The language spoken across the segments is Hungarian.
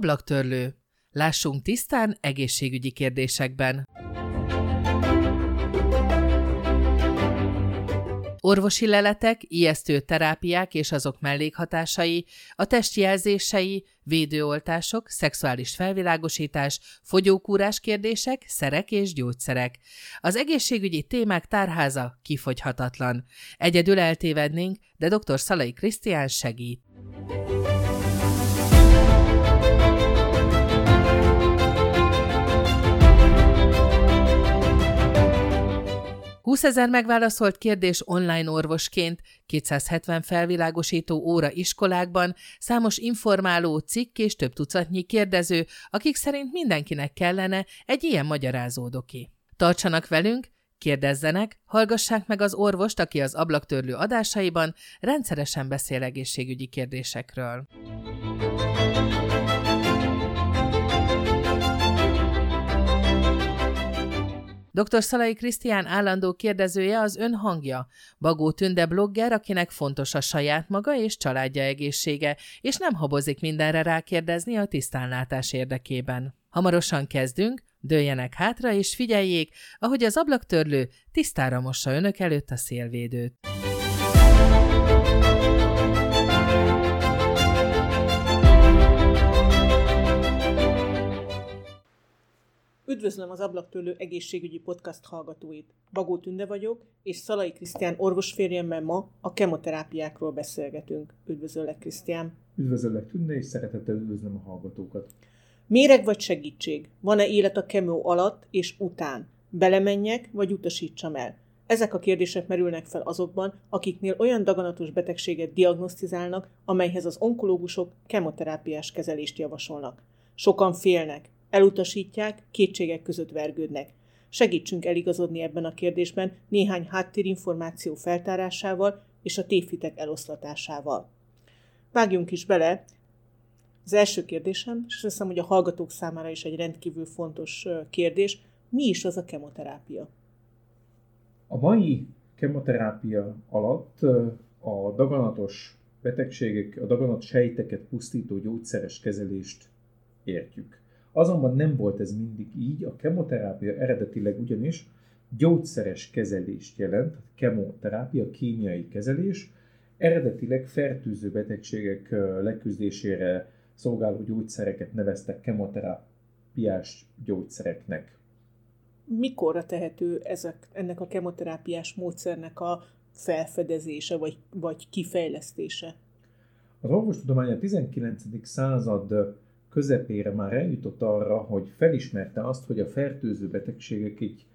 ablaktörlő. Lássunk tisztán egészségügyi kérdésekben. Orvosi leletek, ijesztő terápiák és azok mellékhatásai, a testjelzései, védőoltások, szexuális felvilágosítás, fogyókúrás kérdések, szerek és gyógyszerek. Az egészségügyi témák tárháza kifogyhatatlan. Egyedül eltévednénk, de dr. Szalai Krisztián segít. 20 ezer megválaszolt kérdés online orvosként, 270 felvilágosító óra iskolákban, számos informáló cikk és több tucatnyi kérdező, akik szerint mindenkinek kellene egy ilyen magyarázódoki. Tartsanak velünk, kérdezzenek, hallgassák meg az orvost, aki az ablaktörlő adásaiban rendszeresen beszél egészségügyi kérdésekről. Dr. Szalai Krisztián állandó kérdezője az ön hangja. Bagó Tünde blogger, akinek fontos a saját maga és családja egészsége, és nem habozik mindenre rákérdezni a tisztánlátás érdekében. Hamarosan kezdünk, dőljenek hátra és figyeljék, ahogy az ablaktörlő tisztára mossa önök előtt a szélvédőt. Üdvözlöm az Ablaktőlő egészségügyi podcast hallgatóit. Bagó Tünde vagyok, és Szalai Krisztián orvosférjemmel ma a kemoterápiákról beszélgetünk. Üdvözöllek, Krisztián! Üdvözöllek, Tünde, és szeretettel üdvözlöm a hallgatókat. Méreg vagy segítség? Van-e élet a kemó alatt és után? Belemenjek, vagy utasítsam el? Ezek a kérdések merülnek fel azokban, akiknél olyan daganatos betegséget diagnosztizálnak, amelyhez az onkológusok kemoterápiás kezelést javasolnak. Sokan félnek, Elutasítják, kétségek között vergődnek. Segítsünk eligazodni ebben a kérdésben néhány háttérinformáció feltárásával és a tévhitek eloszlatásával. Vágjunk is bele. Az első kérdésem, és azt hiszem, hogy a hallgatók számára is egy rendkívül fontos kérdés, mi is az a kemoterápia? A mai kemoterápia alatt a daganatos betegségek, a daganat sejteket pusztító gyógyszeres kezelést értjük. Azonban nem volt ez mindig így, a kemoterápia eredetileg ugyanis gyógyszeres kezelést jelent, kemoterápia, kémiai kezelés, eredetileg fertőző betegségek leküzdésére szolgáló gyógyszereket neveztek kemoterápiás gyógyszereknek. Mikorra tehető ezek, ennek a kemoterápiás módszernek a felfedezése vagy, vagy kifejlesztése? Az orvostudomány a 19. század közepére már eljutott arra, hogy felismerte azt, hogy a fertőző betegségek egy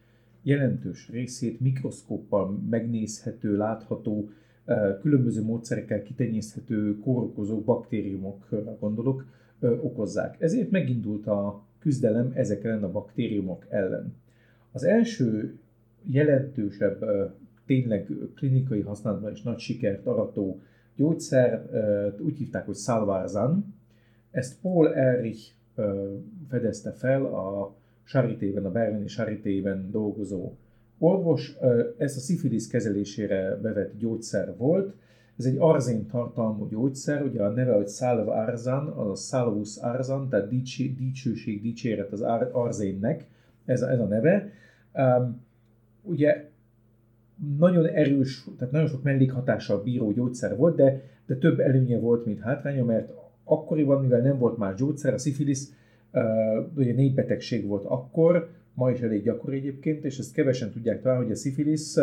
jelentős részét mikroszkóppal megnézhető, látható, különböző módszerekkel kitenyészhető kórokozók, baktériumokra gondolok, okozzák. Ezért megindult a küzdelem ezek ellen a baktériumok ellen. Az első jelentősebb, tényleg klinikai használatban is nagy sikert arató gyógyszer úgy hívták, hogy Salvarzan, ezt Paul Erich fedezte fel a Charité-ben, a berlini Charité-ben dolgozó orvos. Ez a szifilisz kezelésére bevett gyógyszer volt. Ez egy arzén tartalmú gyógyszer, ugye a neve, hogy Salv Arzan, a Salvus Arzan, tehát dicső, dicsőség, dicséret az arzénnek, ez a, ez a neve. Um, ugye nagyon erős, tehát nagyon sok mellékhatással bíró gyógyszer volt, de, de több előnye volt, mint hátránya, mert akkoriban, mivel nem volt más gyógyszer, a szifilisz ugye népbetegség volt akkor, ma is elég gyakori egyébként, és ezt kevesen tudják talán, hogy a szifilisz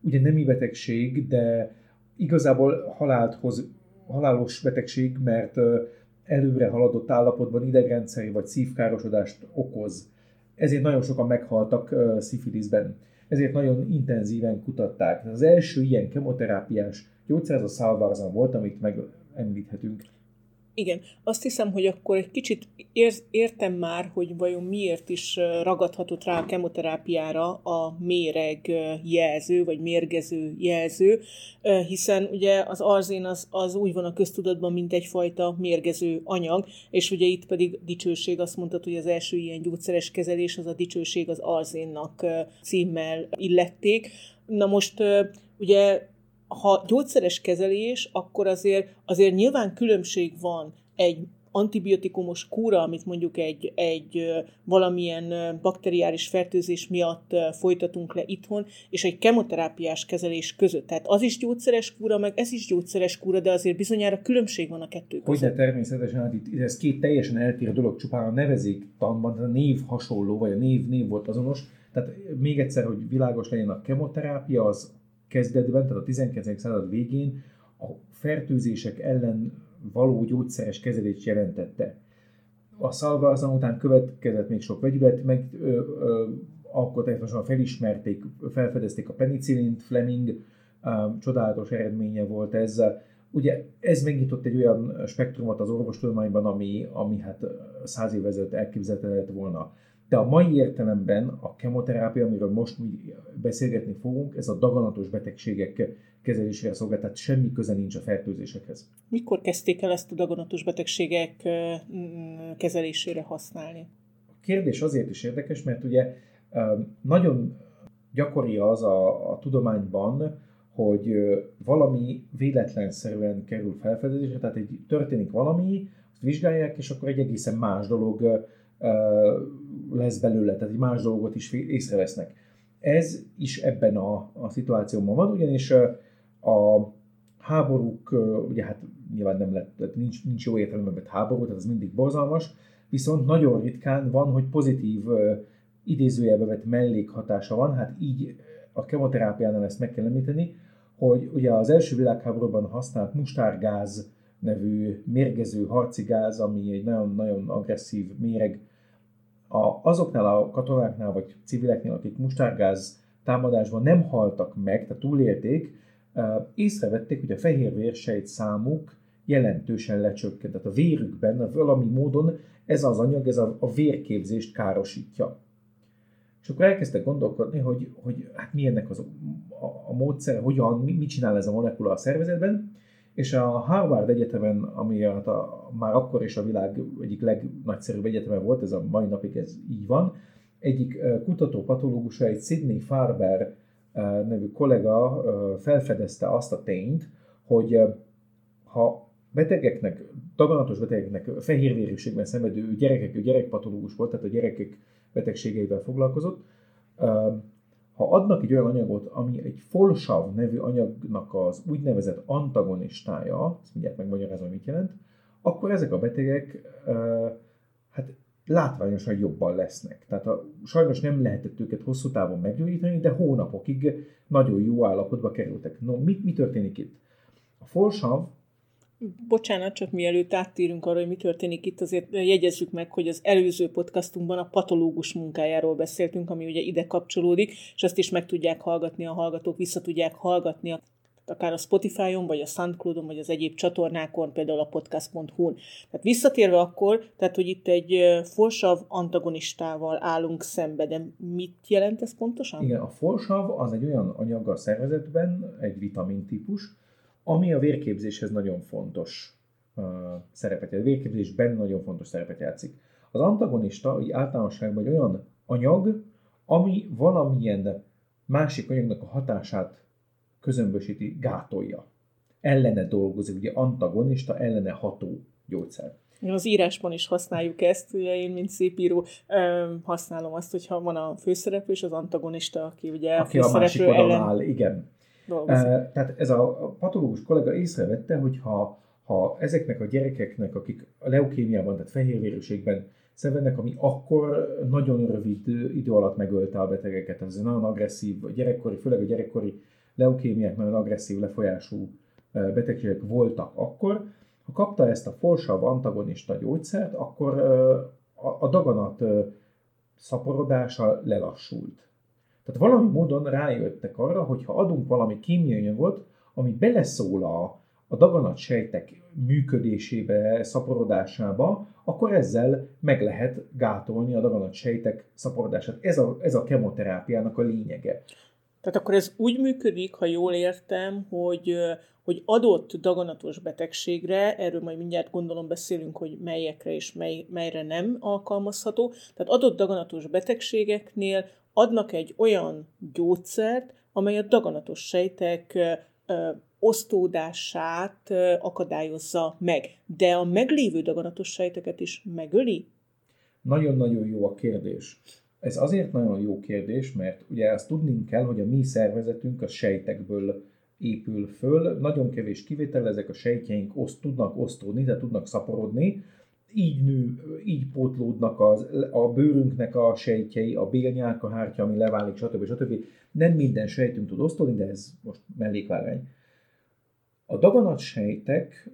ugye nemi betegség, de igazából halált hoz, halálos betegség, mert előre haladott állapotban idegrendszeri vagy szívkárosodást okoz. Ezért nagyon sokan meghaltak szifiliszben. Ezért nagyon intenzíven kutatták. Az első ilyen kemoterápiás gyógyszer az a szalvarzan volt, amit megemlíthetünk. Igen, azt hiszem, hogy akkor egy kicsit ér, értem már, hogy vajon miért is ragadhatott rá a kemoterápiára a méreg jelző, vagy mérgező jelző, hiszen ugye az arzén az, az úgy van a köztudatban, mint egyfajta mérgező anyag, és ugye itt pedig dicsőség, azt mondtad, hogy az első ilyen gyógyszeres kezelés, az a dicsőség az arzénnak címmel illették. Na most ugye ha gyógyszeres kezelés, akkor azért, azért nyilván különbség van egy antibiotikumos kúra, amit mondjuk egy, egy valamilyen bakteriáris fertőzés miatt folytatunk le itthon, és egy kemoterápiás kezelés között. Tehát az is gyógyszeres kúra, meg ez is gyógyszeres kúra, de azért bizonyára különbség van a kettő között. Hogyne természetesen, hát itt ez két teljesen eltérő dolog, csupán a nevezék tanban, a név hasonló, vagy a név, név volt azonos. Tehát még egyszer, hogy világos legyen a kemoterápia, az kezdetben, tehát a 19. század végén a fertőzések ellen való gyógyszeres kezelést jelentette. A szalvarzan után következett még sok vegyület, meg ö, ö, alkotásosan felismerték, felfedezték a penicillint, Fleming, csodálatos eredménye volt ez. Ugye ez megnyitott egy olyan spektrumot az orvostudományban, ami, ami hát száz évvel ezelőtt elképzelhető volna. De a mai értelemben a kemoterápia, amiről most mi beszélgetni fogunk, ez a daganatos betegségek kezelésére szolgál, tehát semmi köze nincs a fertőzésekhez. Mikor kezdték el ezt a daganatos betegségek kezelésére használni? A kérdés azért is érdekes, mert ugye nagyon gyakori az a, a tudományban, hogy valami véletlenszerűen kerül felfedezésre, tehát egy, történik valami, azt vizsgálják, és akkor egy egészen más dolog lesz belőle, tehát egy más dolgot is észrevesznek. Ez is ebben a, a szituációban van, ugyanis a háborúk, ugye hát nyilván nem lett, nincs, nincs jó értelemben vett háború, tehát ez mindig borzalmas, viszont nagyon ritkán van, hogy pozitív idézőjelbe vett mellékhatása van, hát így a kemoterápiánál ezt meg kell említeni, hogy ugye az első világháborúban használt mustárgáz nevű mérgező harci gáz, ami egy nagyon-nagyon agresszív méreg, a, azoknál a katonáknál vagy civileknél, akik mustárgáz támadásban nem haltak meg, tehát túlélték, észrevették, hogy a fehér vérsejt számuk jelentősen lecsökkent. Tehát a vérükben valami módon ez az anyag, ez a, a vérképzést károsítja. És akkor elkezdtek gondolkodni, hogy, hogy hát mi ennek az, a, a módszer, hogyan, mit csinál ez a molekula a szervezetben, és a Harvard Egyetemen, ami hát a, már akkor is a világ egyik legnagyszerűbb egyeteme volt, ez a mai napig ez így van, egyik kutató patológusa, egy Sidney Farber nevű kollega felfedezte azt a tényt, hogy ha betegeknek, daganatos betegeknek fehérvérűségben szenvedő gyerekek, gyerekpatológus volt, tehát a gyerekek betegségeivel foglalkozott, ha adnak egy olyan anyagot, ami egy folsav nevű anyagnak az úgynevezett antagonistája, ezt mindjárt megmagyarázom, mit jelent, akkor ezek a betegek hát látványosan jobban lesznek. Tehát a, sajnos nem lehetett őket hosszú távon meggyógyítani, de hónapokig nagyon jó állapotba kerültek. No, mit, mi történik itt? A folsav Bocsánat, csak mielőtt áttérünk arra, hogy mi történik itt, azért jegyezzük meg, hogy az előző podcastunkban a patológus munkájáról beszéltünk, ami ugye ide kapcsolódik, és azt is meg tudják hallgatni a hallgatók, vissza tudják hallgatni a akár a Spotify-on, vagy a Soundcloud-on, vagy az egyéb csatornákon, például a podcast.hu-n. Tehát visszatérve akkor, tehát hogy itt egy forsav antagonistával állunk szembe, de mit jelent ez pontosan? Igen, a forsav az egy olyan anyag a szervezetben, egy vitamin típus, ami a vérképzéshez nagyon fontos uh, szerepet játszik. A vérképzésben nagyon fontos szerepet játszik. Az antagonista általánosságban egy olyan anyag, ami valamilyen másik anyagnak a hatását közömbösíti, gátolja. Ellene dolgozik, ugye antagonista, ellene ható gyógyszer. Az írásban is használjuk ezt, ugye én, mint szépíró, használom azt, hogyha van a főszereplő és az antagonista, aki ugye aki a főszereplő a másik ellen... áll, igen. Dolgozik. Tehát ez a patológus kollega észrevette, hogy ha, ha ezeknek a gyerekeknek, akik a leukémiában, tehát fehérvérűségben szenvednek, ami akkor nagyon rövid idő alatt megölte a betegeket. Ez nagyon agresszív, gyerekkori, főleg a gyerekkori leukémiák nagyon agresszív lefolyású betegségek voltak akkor. Ha kapta ezt a forsav antagonista gyógyszert, akkor a daganat szaporodása lelassult. Tehát valami módon rájöttek arra, hogy ha adunk valami kémiai anyagot, ami beleszól a, a daganat sejtek működésébe, szaporodásába, akkor ezzel meg lehet gátolni a daganat sejtek szaporodását. Ez a, ez a kemoterápiának a lényege. Tehát akkor ez úgy működik, ha jól értem, hogy, hogy adott daganatos betegségre, erről majd mindjárt gondolom beszélünk, hogy melyekre és mely, melyre nem alkalmazható, tehát adott daganatos betegségeknél adnak egy olyan gyógyszert, amely a daganatos sejtek osztódását akadályozza meg. De a meglévő daganatos sejteket is megöli? Nagyon-nagyon jó a kérdés. Ez azért nagyon jó kérdés, mert ugye azt tudni kell, hogy a mi szervezetünk a sejtekből épül föl. Nagyon kevés kivétel, ezek a sejtjeink oszt, tudnak osztódni, de tudnak szaporodni. Így nő, így pótlódnak az, a bőrünknek a sejtjei, a hártya, ami leválik, stb. stb. Nem minden sejtünk tud osztódni, de ez most mellékvágány. A daganatsejtek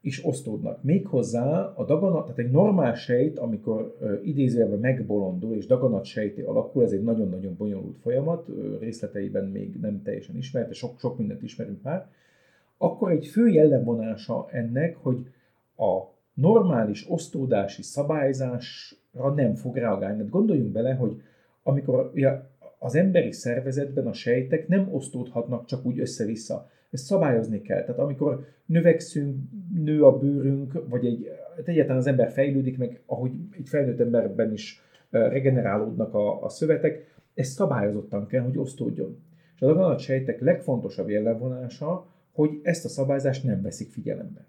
is osztódnak. Méghozzá a daganat, tehát egy normál sejt, amikor idézőjelben megbolondul és daganat sejté alakul, ez egy nagyon-nagyon bonyolult folyamat, részleteiben még nem teljesen ismert, de sok-sok mindent ismerünk már, akkor egy fő jellemvonása ennek, hogy a normális osztódási szabályzásra nem fog reagálni. Mert gondoljunk bele, hogy amikor az emberi szervezetben a sejtek nem osztódhatnak csak úgy össze-vissza ezt szabályozni kell. Tehát amikor növekszünk, nő a bőrünk, vagy egy, hát egyáltalán az ember fejlődik, meg ahogy egy felnőtt emberben is regenerálódnak a, a szövetek, ez szabályozottan kell, hogy osztódjon. És a sejtek legfontosabb jellemvonása, hogy ezt a szabályzást nem veszik figyelembe.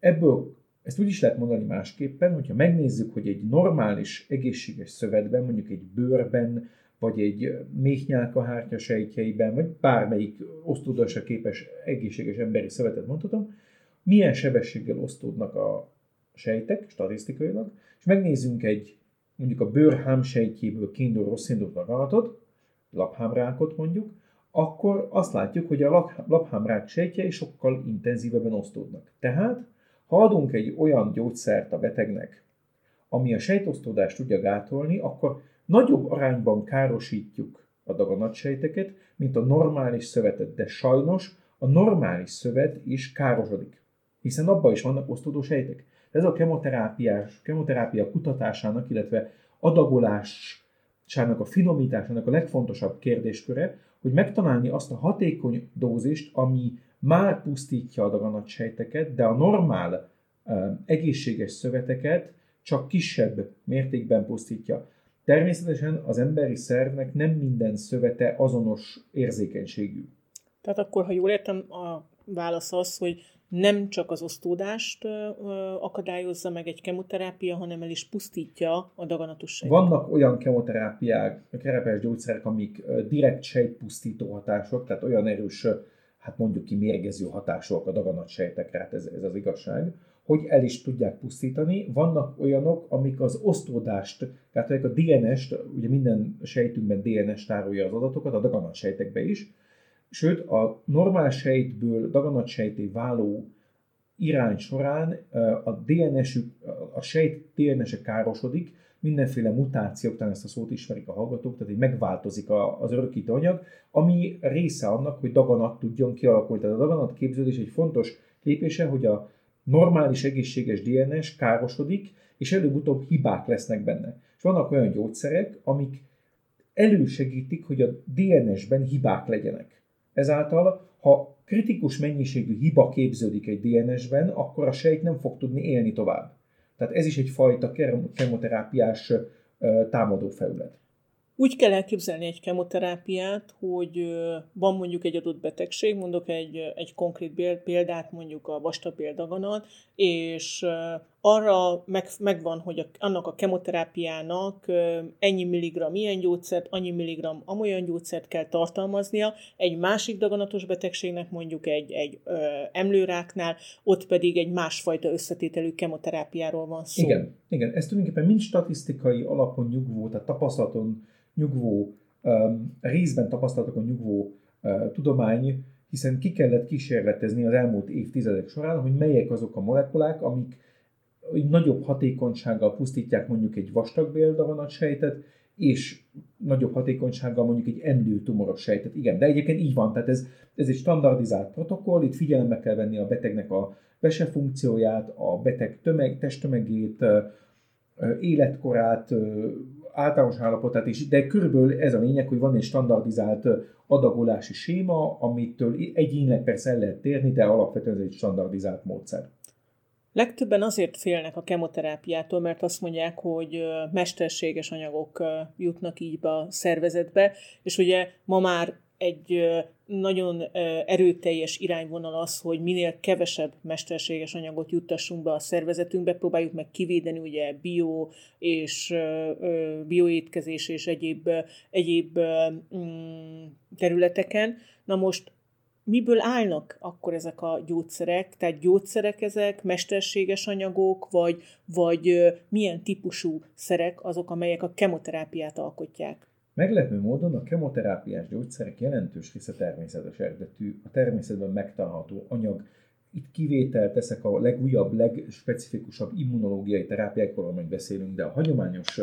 Ebből ezt úgy is lehet mondani másképpen, hogyha megnézzük, hogy egy normális, egészséges szövetben, mondjuk egy bőrben, vagy egy méhnyálkahártya sejtjeiben, vagy bármelyik osztódásra képes egészséges emberi szövetet mondhatom, milyen sebességgel osztódnak a sejtek statisztikailag, és megnézzünk egy mondjuk a bőrhám sejtjéből kiinduló rossz indult laphámrákot mondjuk, akkor azt látjuk, hogy a laphámrák sejtjei sokkal intenzívebben osztódnak. Tehát, ha adunk egy olyan gyógyszert a betegnek, ami a sejtosztódást tudja gátolni, akkor nagyobb arányban károsítjuk a daganatsejteket, mint a normális szövetet, de sajnos a normális szövet is károsodik, hiszen abban is vannak osztódó sejtek. Ez a kemoterápiás, kemoterápia kutatásának, illetve adagolásának, a finomításának a legfontosabb kérdésköre, hogy megtalálni azt a hatékony dózist, ami már pusztítja a daganatsejteket, de a normál egészséges szöveteket csak kisebb mértékben pusztítja. Természetesen az emberi szervnek nem minden szövete azonos érzékenységű. Tehát akkor, ha jól értem, a válasz az, hogy nem csak az osztódást akadályozza meg egy kemoterápia, hanem el is pusztítja a daganatos sejtet. Vannak olyan kemoterápiák, kerepes gyógyszerek, amik direkt sejtpusztító hatások, tehát olyan erős, hát mondjuk ki mérgező hatások a daganatsejtekre, hát ez, ez az igazság hogy el is tudják pusztítani. Vannak olyanok, amik az osztódást, tehát a DNS-t, ugye minden sejtünkben DNS tárolja az adatokat, a daganatsejtekbe is, sőt a normál sejtből daganatsejté váló irány során a dns a sejt DNS-e károsodik, mindenféle mutációk, talán ezt a szót ismerik a hallgatók, tehát így megváltozik az örökítő anyag, ami része annak, hogy daganat tudjon kialakulni. Tehát a daganat képződés egy fontos lépése, hogy a normális egészséges DNS károsodik, és előbb-utóbb hibák lesznek benne. És vannak olyan gyógyszerek, amik elősegítik, hogy a DNS-ben hibák legyenek. Ezáltal, ha kritikus mennyiségű hiba képződik egy DNS-ben, akkor a sejt nem fog tudni élni tovább. Tehát ez is egyfajta kemoterápiás támadó felület. Úgy kell elképzelni egy kemoterápiát, hogy van mondjuk egy adott betegség, mondok egy, egy konkrét példát, mondjuk a vastagbéldaganat, és arra meg, megvan, hogy a, annak a kemoterápiának ennyi milligram ilyen gyógyszert, annyi milligram amolyan gyógyszert kell tartalmaznia, egy másik daganatos betegségnek, mondjuk egy, egy ö, emlőráknál, ott pedig egy másfajta összetételű kemoterápiáról van szó. Igen, igen, ez tulajdonképpen mind statisztikai alapon nyugvó, tehát tapasztalaton nyugvó, részben tapasztalatokon nyugvó tudomány, hiszen ki kellett kísérletezni az elmúlt évtizedek során, hogy melyek azok a molekulák, amik nagyobb hatékonysággal pusztítják mondjuk egy vastagbéldaganat sejtet, és nagyobb hatékonysággal mondjuk egy emlő tumoros sejtet. Igen, de egyébként így van, tehát ez, ez egy standardizált protokoll, itt figyelembe kell venni a betegnek a vese funkcióját, a beteg tömeg, testtömegét, életkorát, általános állapotát is, de körülbelül ez a lényeg, hogy van egy standardizált adagolási séma, amitől egyénileg persze el lehet térni, de alapvetően ez egy standardizált módszer. Legtöbben azért félnek a kemoterápiától, mert azt mondják, hogy mesterséges anyagok jutnak így be a szervezetbe, és ugye ma már egy nagyon erőteljes irányvonal az, hogy minél kevesebb mesterséges anyagot juttassunk be a szervezetünkbe, próbáljuk meg kivédeni ugye bio és bioétkezés és egyéb, egyéb mm, területeken. Na most miből állnak akkor ezek a gyógyszerek? Tehát gyógyszerek ezek, mesterséges anyagok, vagy, vagy milyen típusú szerek azok, amelyek a kemoterápiát alkotják? Meglepő módon a kemoterápiás gyógyszerek jelentős része természetes eredetű, a természetben megtalálható anyag. Itt kivételt teszek a legújabb, legspecifikusabb immunológiai terápiákról, amit beszélünk, de a hagyományos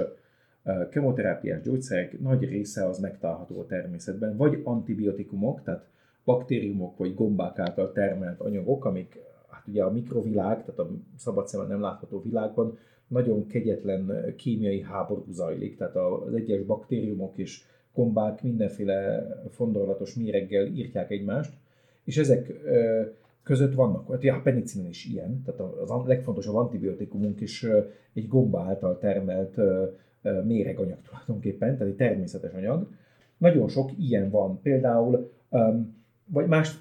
kemoterápiás gyógyszerek nagy része az megtalálható a természetben, vagy antibiotikumok, tehát baktériumok vagy gombák által termelt anyagok, amik hát ugye a mikrovilág, tehát a szabad szemmel nem látható világban nagyon kegyetlen kémiai háború zajlik, tehát az egyes baktériumok és gombák mindenféle fondorlatos méreggel írtják egymást, és ezek között vannak, hát a penicillin is ilyen, tehát az legfontosabb antibiotikumunk is egy gomba által termelt méreganyag tulajdonképpen, tehát egy természetes anyag. Nagyon sok ilyen van, például vagy más,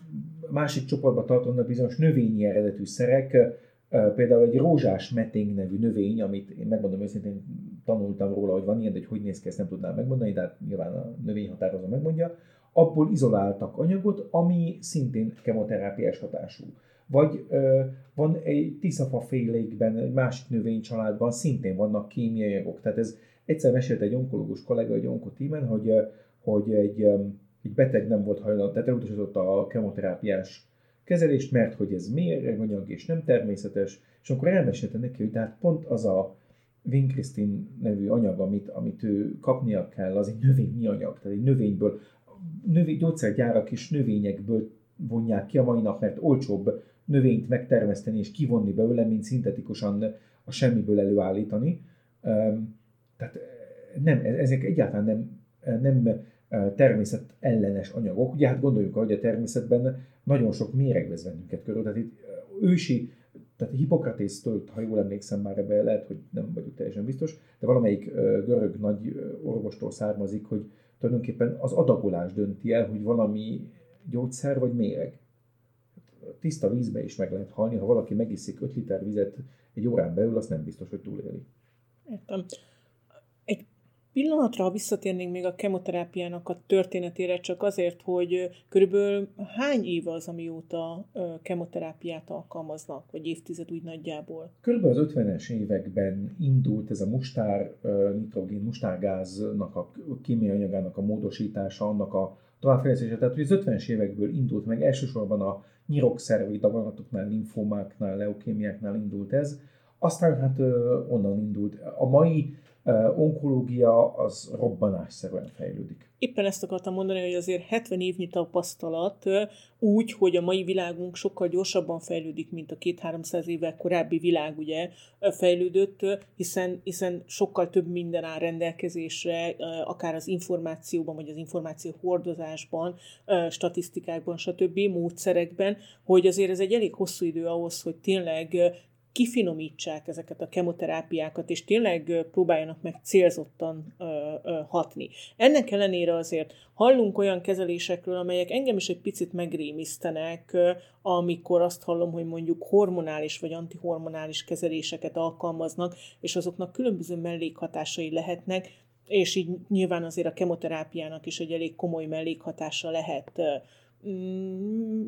másik csoportba tartoznak bizonyos növényi eredetű szerek, például egy rózsás meténg nevű növény, amit én megmondom őszintén, tanultam róla, hogy van ilyen, de hogy hogy néz ki, ezt nem tudnám megmondani, de hát nyilván a növény határozó megmondja, abból izoláltak anyagot, ami szintén kemoterápiás hatású. Vagy ö, van egy tiszafa félékben, egy másik növénycsaládban szintén vannak kémiai anyagok. Tehát ez egyszer mesélt egy onkológus kollega egy onkotímen, hogy, hogy egy egy beteg nem volt hajlandó, tehát elutasította a kemoterápiás kezelést, mert hogy ez méreganyag és nem természetes, és akkor elmesélte neki, hogy tehát pont az a Vinkristin nevű anyag, amit, amit ő kapnia kell, az egy növényi anyag, tehát egy növényből, növény, gyógyszergyárak és növényekből vonják ki a mai nap, mert olcsóbb növényt megtermeszteni és kivonni belőle, mint szintetikusan a semmiből előállítani. Tehát nem, ezek egyáltalán nem, nem természet ellenes anyagok. Ugye hát gondoljuk, hogy a természetben nagyon sok méreg vesz bennünket körül. Tehát itt ősi, tehát Hippokratésztől, ha jól emlékszem már ebbe, lehet, hogy nem vagyok teljesen biztos, de valamelyik görög nagy orvostól származik, hogy tulajdonképpen az adagolás dönti el, hogy valami gyógyszer vagy méreg. Tiszta vízbe is meg lehet halni, ha valaki megiszik 5 liter vizet egy órán belül, az nem biztos, hogy túléli. Értem pillanatra, ha visszatérnénk még a kemoterápiának a történetére, csak azért, hogy körülbelül hány év az, amióta kemoterápiát alkalmaznak, vagy évtized úgy nagyjából? Körülbelül az 50-es években indult ez a mustár, nitrogén, mustárgáznak a kémiai anyagának a módosítása, annak a továbbfejlesztése. Tehát, hogy az 50-es évekből indult meg, elsősorban a nyirokszervi daganatoknál, linfomáknál, leukémiáknál indult ez, aztán hát onnan indult. A mai onkológia az robbanásszerűen fejlődik. Éppen ezt akartam mondani, hogy azért 70 évnyi tapasztalat úgy, hogy a mai világunk sokkal gyorsabban fejlődik, mint a két-háromszáz évvel korábbi világ ugye fejlődött, hiszen, hiszen sokkal több minden áll rendelkezésre, akár az információban, vagy az információ hordozásban, statisztikákban, stb. módszerekben, hogy azért ez egy elég hosszú idő ahhoz, hogy tényleg kifinomítsák ezeket a kemoterápiákat, és tényleg próbáljanak meg célzottan hatni. Ennek ellenére azért hallunk olyan kezelésekről, amelyek engem is egy picit megrémisztenek, amikor azt hallom, hogy mondjuk hormonális vagy antihormonális kezeléseket alkalmaznak, és azoknak különböző mellékhatásai lehetnek, és így nyilván azért a kemoterápiának is egy elég komoly mellékhatása lehet.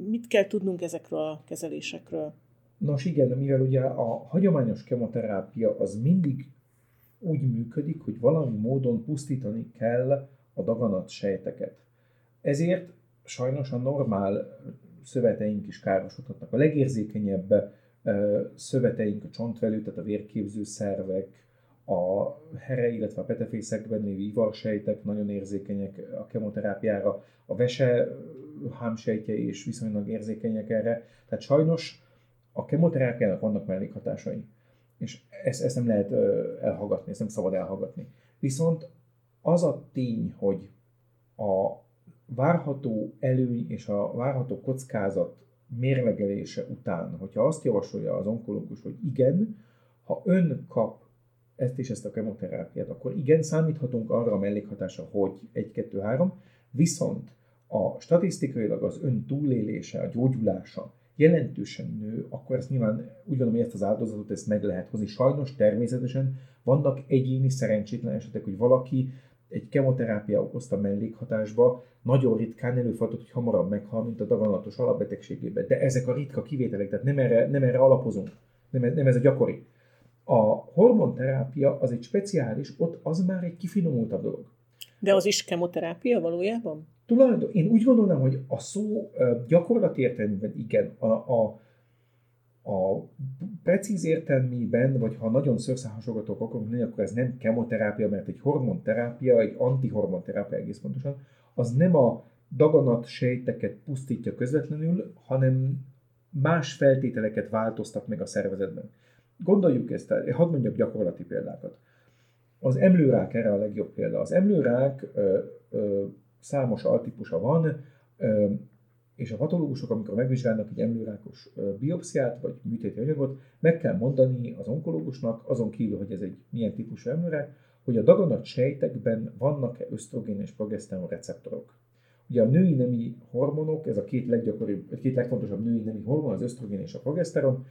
Mit kell tudnunk ezekről a kezelésekről? Nos igen, mivel ugye a hagyományos kemoterápia az mindig úgy működik, hogy valami módon pusztítani kell a daganat sejteket. Ezért sajnos a normál szöveteink is károsodhatnak. A legérzékenyebb szöveteink, a csontvelő, tehát a vérképző szervek, a here, illetve a petefészekben lévő ivarsejtek nagyon érzékenyek a kemoterápiára, a vese hámsejtje is viszonylag érzékenyek erre. Tehát sajnos a kemoterápiának vannak mellékhatásai, és ezt, ezt nem lehet elhallgatni, ezt nem szabad elhallgatni. Viszont az a tény, hogy a várható előny és a várható kockázat mérlegelése után, hogyha azt javasolja az onkológus, hogy igen, ha ön kap ezt és ezt a kemoterápiát, akkor igen, számíthatunk arra a mellékhatásra, hogy 1, 2, 3, viszont a statisztikailag az ön túlélése, a gyógyulása jelentősen nő, akkor ezt nyilván úgy gondolom, hogy ezt az áldozatot ezt meg lehet hozni. Sajnos természetesen vannak egyéni szerencsétlen esetek, hogy valaki egy kemoterápia okozta mellékhatásba nagyon ritkán előfordult, hogy hamarabb meghal, mint a daganatos alapbetegségében. De ezek a ritka kivételek, tehát nem erre, nem erre alapozunk, nem, nem ez a gyakori. A hormonterápia az egy speciális, ott az már egy kifinomultabb dolog. De az is kemoterápia valójában? Tulajdon, én úgy gondolom, hogy a szó gyakorlati értelemben igen, a, a, a precíz értelmében, vagy ha nagyon szőrszálhasogatók akarunk lenni, akkor ez nem kemoterápia, mert egy hormonterápia, egy antihormonterápia egész pontosan, az nem a daganat sejteket pusztítja közvetlenül, hanem más feltételeket változtak meg a szervezetben. Gondoljuk ezt, hadd mondjak gyakorlati példákat. Az emlőrák erre a legjobb példa. Az emlőrák ö, ö, számos altípusa van, és a patológusok, amikor megvizsgálnak egy emlőrákos biopsziát, vagy műtéti anyagot, meg kell mondani az onkológusnak, azon kívül, hogy ez egy milyen típusú emlőrák, hogy a daganat sejtekben vannak-e ösztrogén és progeszteron receptorok. Ugye a női nemi hormonok, ez a két leggyakoribb, két legfontosabb női nemi hormon, az ösztrogén és a progeszteron,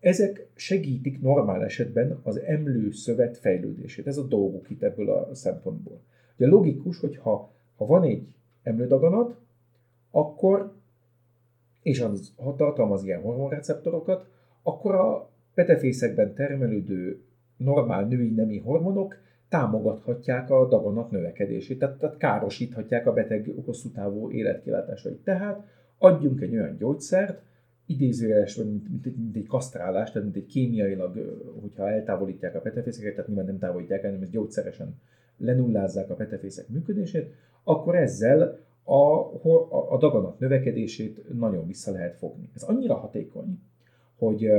ezek segítik normál esetben az emlőszövet fejlődését. Ez a dolguk itt ebből a szempontból. Ugye logikus, hogy ha, van egy emlődaganat, akkor, és az tartalmaz ilyen hormonreceptorokat, akkor a petefészekben termelődő normál női nemi hormonok támogathatják a daganat növekedését, tehát, tehát károsíthatják a beteg hosszú távú életkilátásait. Tehát adjunk egy olyan gyógyszert, idézőjeles, vagy mint, mint, mint, egy kasztrálás, tehát mint egy kémiailag, hogyha eltávolítják a petefészeket, tehát nyilván nem távolítják el, hanem ezt gyógyszeresen lenullázzák a petefészek működését, akkor ezzel a, a, daganat növekedését nagyon vissza lehet fogni. Ez annyira hatékony, hogy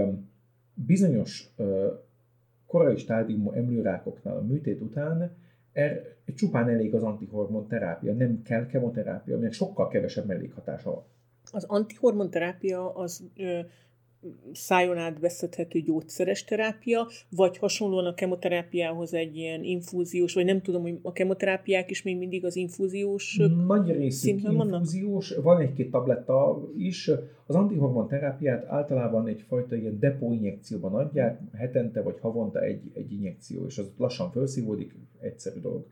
bizonyos korai stádiumú emlőrákoknál a műtét után er, csupán elég az antihormon terápia, nem kell kemoterápia, aminek sokkal kevesebb mellékhatása van. Az antihormonterápia az ö, szájon átbeszedhető gyógyszeres terápia, vagy hasonlóan a kemoterápiához egy ilyen infúziós, vagy nem tudom, hogy a kemoterápiák is még mindig az infúziós Nagy részük infúziós, vannak? van egy-két tabletta is. Az antihormon terápiát általában egyfajta ilyen depó injekcióban adják, hetente vagy havonta egy, egy injekció, és az lassan felszívódik, egyszerű dolog.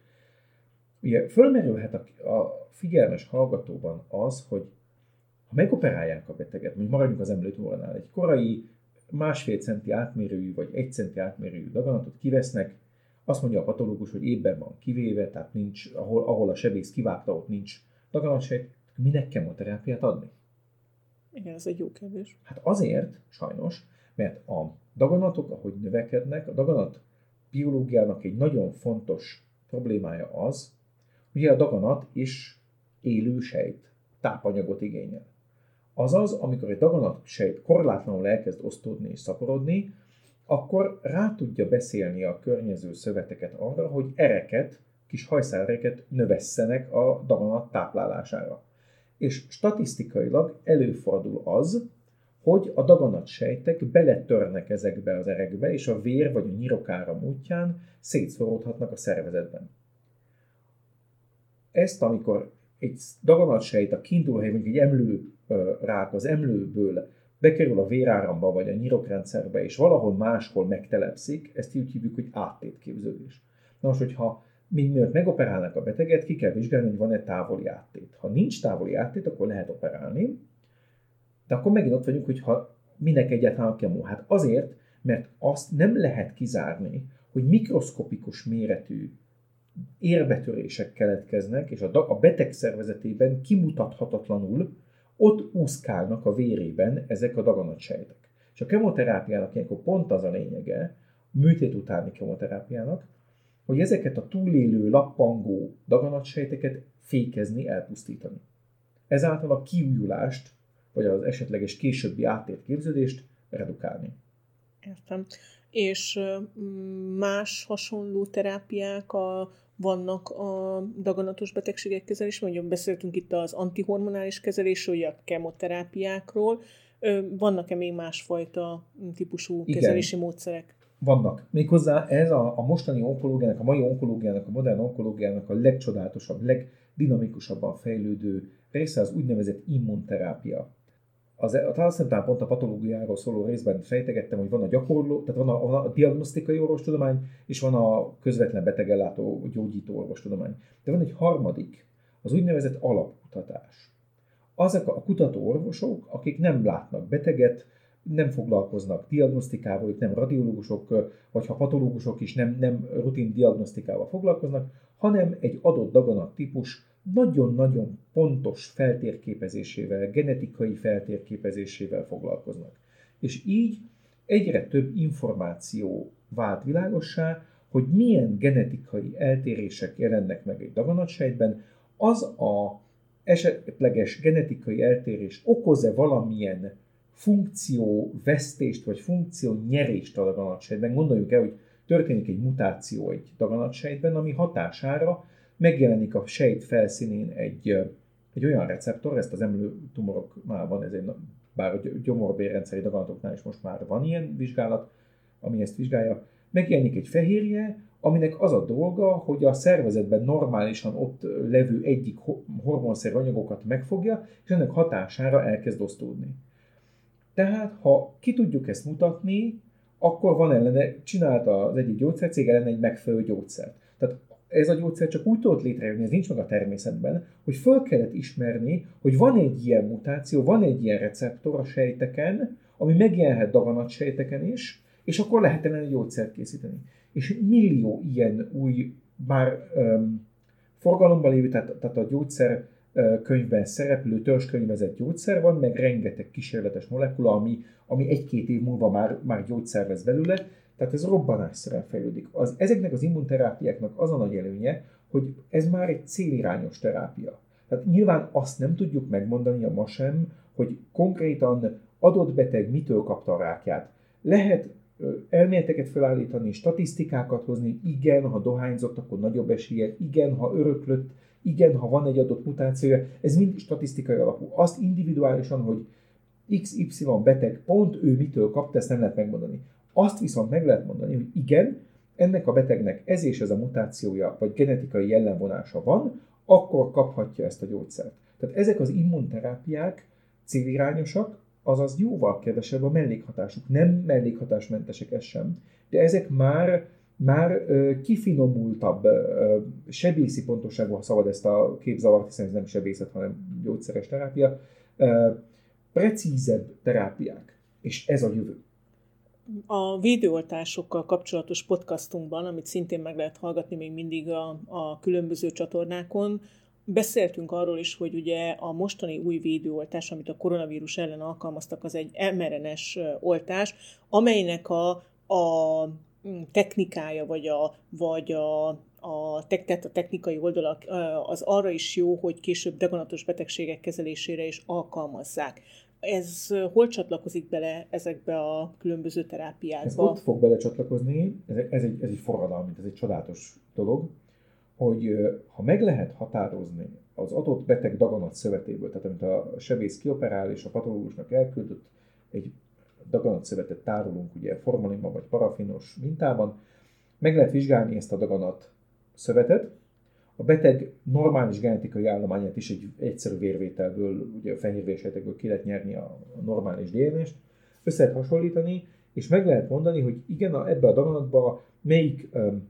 Ugye fölmerülhet a, a figyelmes hallgatóban az, hogy ha megoperálják a beteget, mondjuk maradjunk az emlőtúránál, egy korai másfél centi átmérőjű vagy egy centi átmérőjű daganatot kivesznek, azt mondja a patológus, hogy évben van kivéve, tehát nincs, ahol, ahol a sebész kivágta, ott nincs daganatsejt, minek kemoterápiát adni? Igen, ez egy jó kérdés. Hát azért, sajnos, mert a daganatok, ahogy növekednek, a daganat biológiának egy nagyon fontos problémája az, hogy a daganat is élő sejt, tápanyagot igényel. Azaz, amikor egy daganatsejt korlátlanul elkezd osztódni és szaporodni, akkor rá tudja beszélni a környező szöveteket arra, hogy ereket, kis hajszálreket növesszenek a daganat táplálására. És statisztikailag előfordul az, hogy a daganatsejtek beletörnek ezekbe az erekbe, és a vér vagy a nyirokára útján szétszoródhatnak a szervezetben. Ezt, amikor egy daganatsejt a kiindulóhely, mondjuk egy emlő rák az emlőből bekerül a véráramba vagy a nyirokrendszerbe, és valahol máshol megtelepszik, ezt így hívjuk, hogy áttétképződés. Na most, hogyha még mielőtt megoperálnak a beteget, ki kell vizsgálni, hogy van-e távoli áttét. Ha nincs távoli áttét, akkor lehet operálni, de akkor megint ott vagyunk, hogy ha minek egyáltalán a kemó. Hát azért, mert azt nem lehet kizárni, hogy mikroszkopikus méretű érbetörések keletkeznek, és a beteg szervezetében kimutathatatlanul ott úszkálnak a vérében ezek a daganatsejtek. És a kemoterápiának ilyenkor pont az a lényege, műtét utáni kemoterápiának, hogy ezeket a túlélő, lappangó daganatsejteket fékezni, elpusztítani. Ezáltal a kiújulást, vagy az esetleges későbbi áttétképződést redukálni. Értem. És más hasonló terápiák a vannak a daganatos betegségek kezelés, mondjuk beszéltünk itt az antihormonális kezelésről, vagy a kemoterápiákról. Vannak-e még másfajta típusú Igen. kezelési módszerek? vannak. Méghozzá ez a, a mostani onkológiának, a mai onkológiának, a modern onkológiának a legcsodálatosabb, legdinamikusabban fejlődő része az úgynevezett immunterápia. Az, aztán pont a patológiáról szóló részben fejtegettem, hogy van a gyakorló, tehát van a, van a diagnosztikai orvostudomány, és van a közvetlen betegellátó gyógyító orvostudomány. De van egy harmadik, az úgynevezett alapkutatás. Azok a kutató orvosok, akik nem látnak beteget, nem foglalkoznak diagnosztikával, nem radiológusok, vagy ha patológusok is nem, nem rutin diagnosztikával foglalkoznak, hanem egy adott daganat típus nagyon-nagyon pontos feltérképezésével, genetikai feltérképezésével foglalkoznak. És így egyre több információ vált világossá, hogy milyen genetikai eltérések jelennek meg egy daganatsejtben, az a esetleges genetikai eltérés okoz-e valamilyen funkció vesztést vagy funkció nyerést a daganatsejtben. Gondoljuk el, hogy történik egy mutáció egy daganatsejtben, ami hatására megjelenik a sejt felszínén egy, egy olyan receptor, ezt az emlőtumoroknál van, ez egy, bár a gyomorbérrendszeri daganatoknál is most már van ilyen vizsgálat, ami ezt vizsgálja, megjelenik egy fehérje, aminek az a dolga, hogy a szervezetben normálisan ott levő egyik hormonszerű anyagokat megfogja, és ennek hatására elkezd osztódni. Tehát, ha ki tudjuk ezt mutatni, akkor van ellene, csinálta az egyik gyógyszercég ellen egy megfelelő gyógyszert. Tehát ez a gyógyszer csak úgy tudott létrejönni, ez nincs meg a természetben, hogy föl kellett ismerni, hogy van egy ilyen mutáció, van egy ilyen receptor a sejteken, ami megjelenhet daganat sejteken is, és akkor lehet ellen gyógyszert készíteni. És millió ilyen új, bár um, forgalomban lévő, tehát, tehát a gyógyszer könyvben szereplő törzskönyvezett gyógyszer van, meg rengeteg kísérletes molekula, ami, ami egy-két év múlva már, már gyógyszer vesz belőle, tehát ez robbanásszerűen fejlődik. Az, ezeknek az immunterápiáknak az a nagy előnye, hogy ez már egy célirányos terápia. Tehát nyilván azt nem tudjuk megmondani a ma sem, hogy konkrétan adott beteg mitől kapta a rákját. Lehet elméleteket felállítani, statisztikákat hozni, igen, ha dohányzott, akkor nagyobb esélye, igen, ha öröklött, igen, ha van egy adott mutációja, ez mind statisztikai alapú. Azt individuálisan, hogy XY beteg pont ő mitől kapta, ezt nem lehet megmondani. Azt viszont meg lehet mondani, hogy igen, ennek a betegnek ez és ez a mutációja, vagy genetikai jellemvonása van, akkor kaphatja ezt a gyógyszert. Tehát ezek az immunterápiák célirányosak, azaz jóval kevesebb a mellékhatásuk. Nem mellékhatásmentesek ez sem, de ezek már már kifinomultabb sebészi pontosságú, ha szabad ezt a képzavart, hiszen ez nem sebészet, hanem gyógyszeres terápia, precízebb terápiák. És ez a jövő. A védőoltásokkal kapcsolatos podcastunkban, amit szintén meg lehet hallgatni még mindig a, a különböző csatornákon, beszéltünk arról is, hogy ugye a mostani új védőoltás, amit a koronavírus ellen alkalmaztak, az egy mRNS oltás, amelynek a, a Mm, technikája, vagy a, vagy a, a, tehát a technikai oldalak az arra is jó, hogy később daganatos betegségek kezelésére is alkalmazzák. Ez hol csatlakozik bele ezekbe a különböző terápiákba? Ez ott fog belecsatlakozni, ez, ez, egy, ez egy forradalmi, ez egy csodálatos dolog, hogy ha meg lehet határozni az adott beteg daganat szövetéből, tehát amit a sebész kioperál és a patológusnak elküldött egy daganatszövetet tárolunk ugye formalinban vagy parafinos mintában, meg lehet vizsgálni ezt a daganat szövetet, a beteg normális genetikai állományát is egy egyszerű vérvételből, ugye a fehérvérsejtekből ki lehet nyerni a normális DNS-t, össze lehet hasonlítani, és meg lehet mondani, hogy igen, a, ebbe a daganatba melyik um,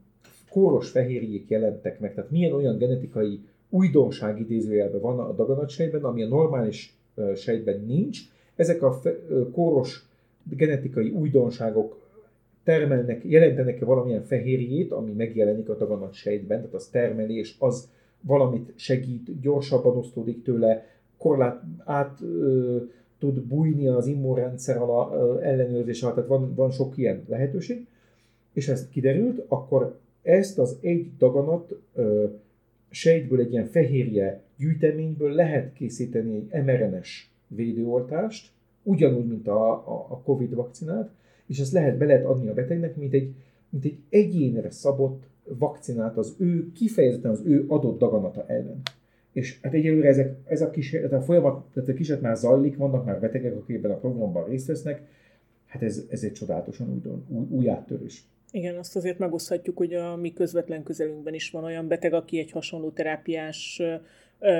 kóros fehérjék jelentek meg, tehát milyen olyan genetikai újdonság idézőjelben van a daganatsejtben, ami a normális uh, sejtben nincs. Ezek a fe, uh, kóros genetikai újdonságok termelnek, jelentenek-e valamilyen fehérjét, ami megjelenik a daganat sejtben, tehát az termelés, az valamit segít, gyorsabban osztódik tőle, korlát át ö, tud bújni az immunrendszer alá, ö, ellenőrzés alatt, tehát van, van sok ilyen lehetőség, és ezt kiderült, akkor ezt az egy daganat ö, sejtből egy ilyen fehérje gyűjteményből lehet készíteni egy mRNS védőoltást, ugyanúgy, mint a, a, a Covid vakcinát, és ezt lehet, be lehet adni a betegnek, mint egy, mint egy egyénre szabott vakcinát az ő, kifejezetten az ő adott daganata ellen. És hát egyelőre ezek, ez a, kísérlet, a folyamat, tehát a kísérlet már zajlik, vannak már betegek, akik ebben a programban részt vesznek, hát ez, ez egy csodálatosan új, új, új áttörés. Igen, azt azért megoszthatjuk, hogy a mi közvetlen közelünkben is van olyan beteg, aki egy hasonló terápiás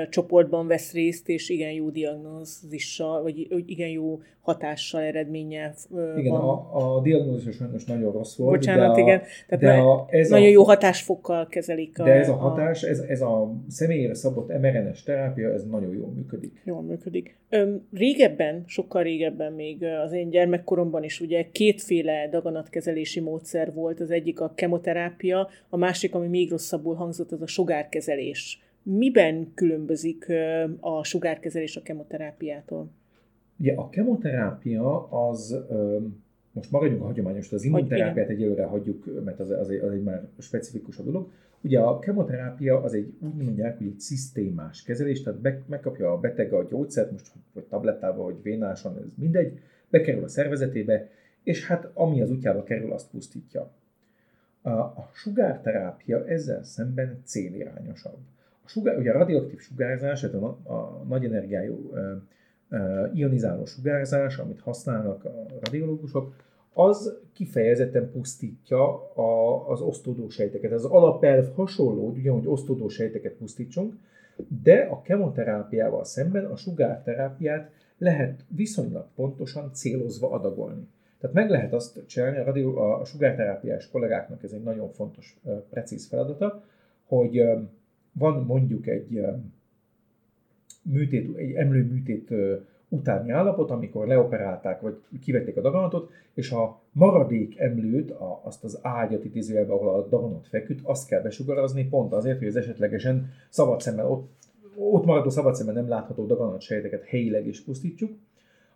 csoportban vesz részt, és igen jó diagnózissal, vagy igen jó hatással, eredménye Igen, van. a, a diagnózis sajnos nagyon rossz volt. Bocsánat, de a, igen. Tehát de a, ez nagyon a, jó hatásfokkal kezelik. A, de ez a hatás, ez, ez a személyére szabott mRNS terápia, ez nagyon jól működik. Jól működik. Öm, régebben, sokkal régebben még az én gyermekkoromban is ugye kétféle daganatkezelési módszer volt. Az egyik a kemoterápia, a másik, ami még rosszabbul hangzott, az a sugárkezelés miben különbözik a sugárkezelés a kemoterápiától? Ugye a kemoterápia az, most maradjunk a hagyományos, az immunterápiát egyelőre hagyjuk, mert az, az, egy, az egy már specifikus a dolog. Ugye a kemoterápia az egy, úgy mondják, hogy egy szisztémás kezelés, tehát be, megkapja a beteg a gyógyszert, most vagy tablettával, vagy vénáson, ez mindegy, bekerül a szervezetébe, és hát ami az útjába kerül, azt pusztítja. A, a sugárterápia ezzel szemben célirányosabb sugár, ugye a radioaktív sugárzás, tehát a, a nagy energiájú ionizáló sugárzás, amit használnak a radiológusok, az kifejezetten pusztítja a, az osztódó sejteket. Az alapelv hasonló, hogy ugyanúgy osztódó sejteket pusztítsunk, de a kemoterápiával szemben a sugárterápiát lehet viszonylag pontosan célozva adagolni. Tehát meg lehet azt csinálni, a, radio, a sugárterápiás kollégáknak ez egy nagyon fontos, precíz feladata, hogy van mondjuk egy műtét, egy emlőműtét utáni állapot, amikor leoperálták, vagy kivették a daganatot, és a maradék emlőt, a, azt az ágyat idézőjelben, ahol a daganat feküdt, azt kell besugarazni, pont azért, hogy az esetlegesen szabad szemmel, ott, ott maradó szabad szemmel nem látható daganat sejteket helyileg is pusztítjuk,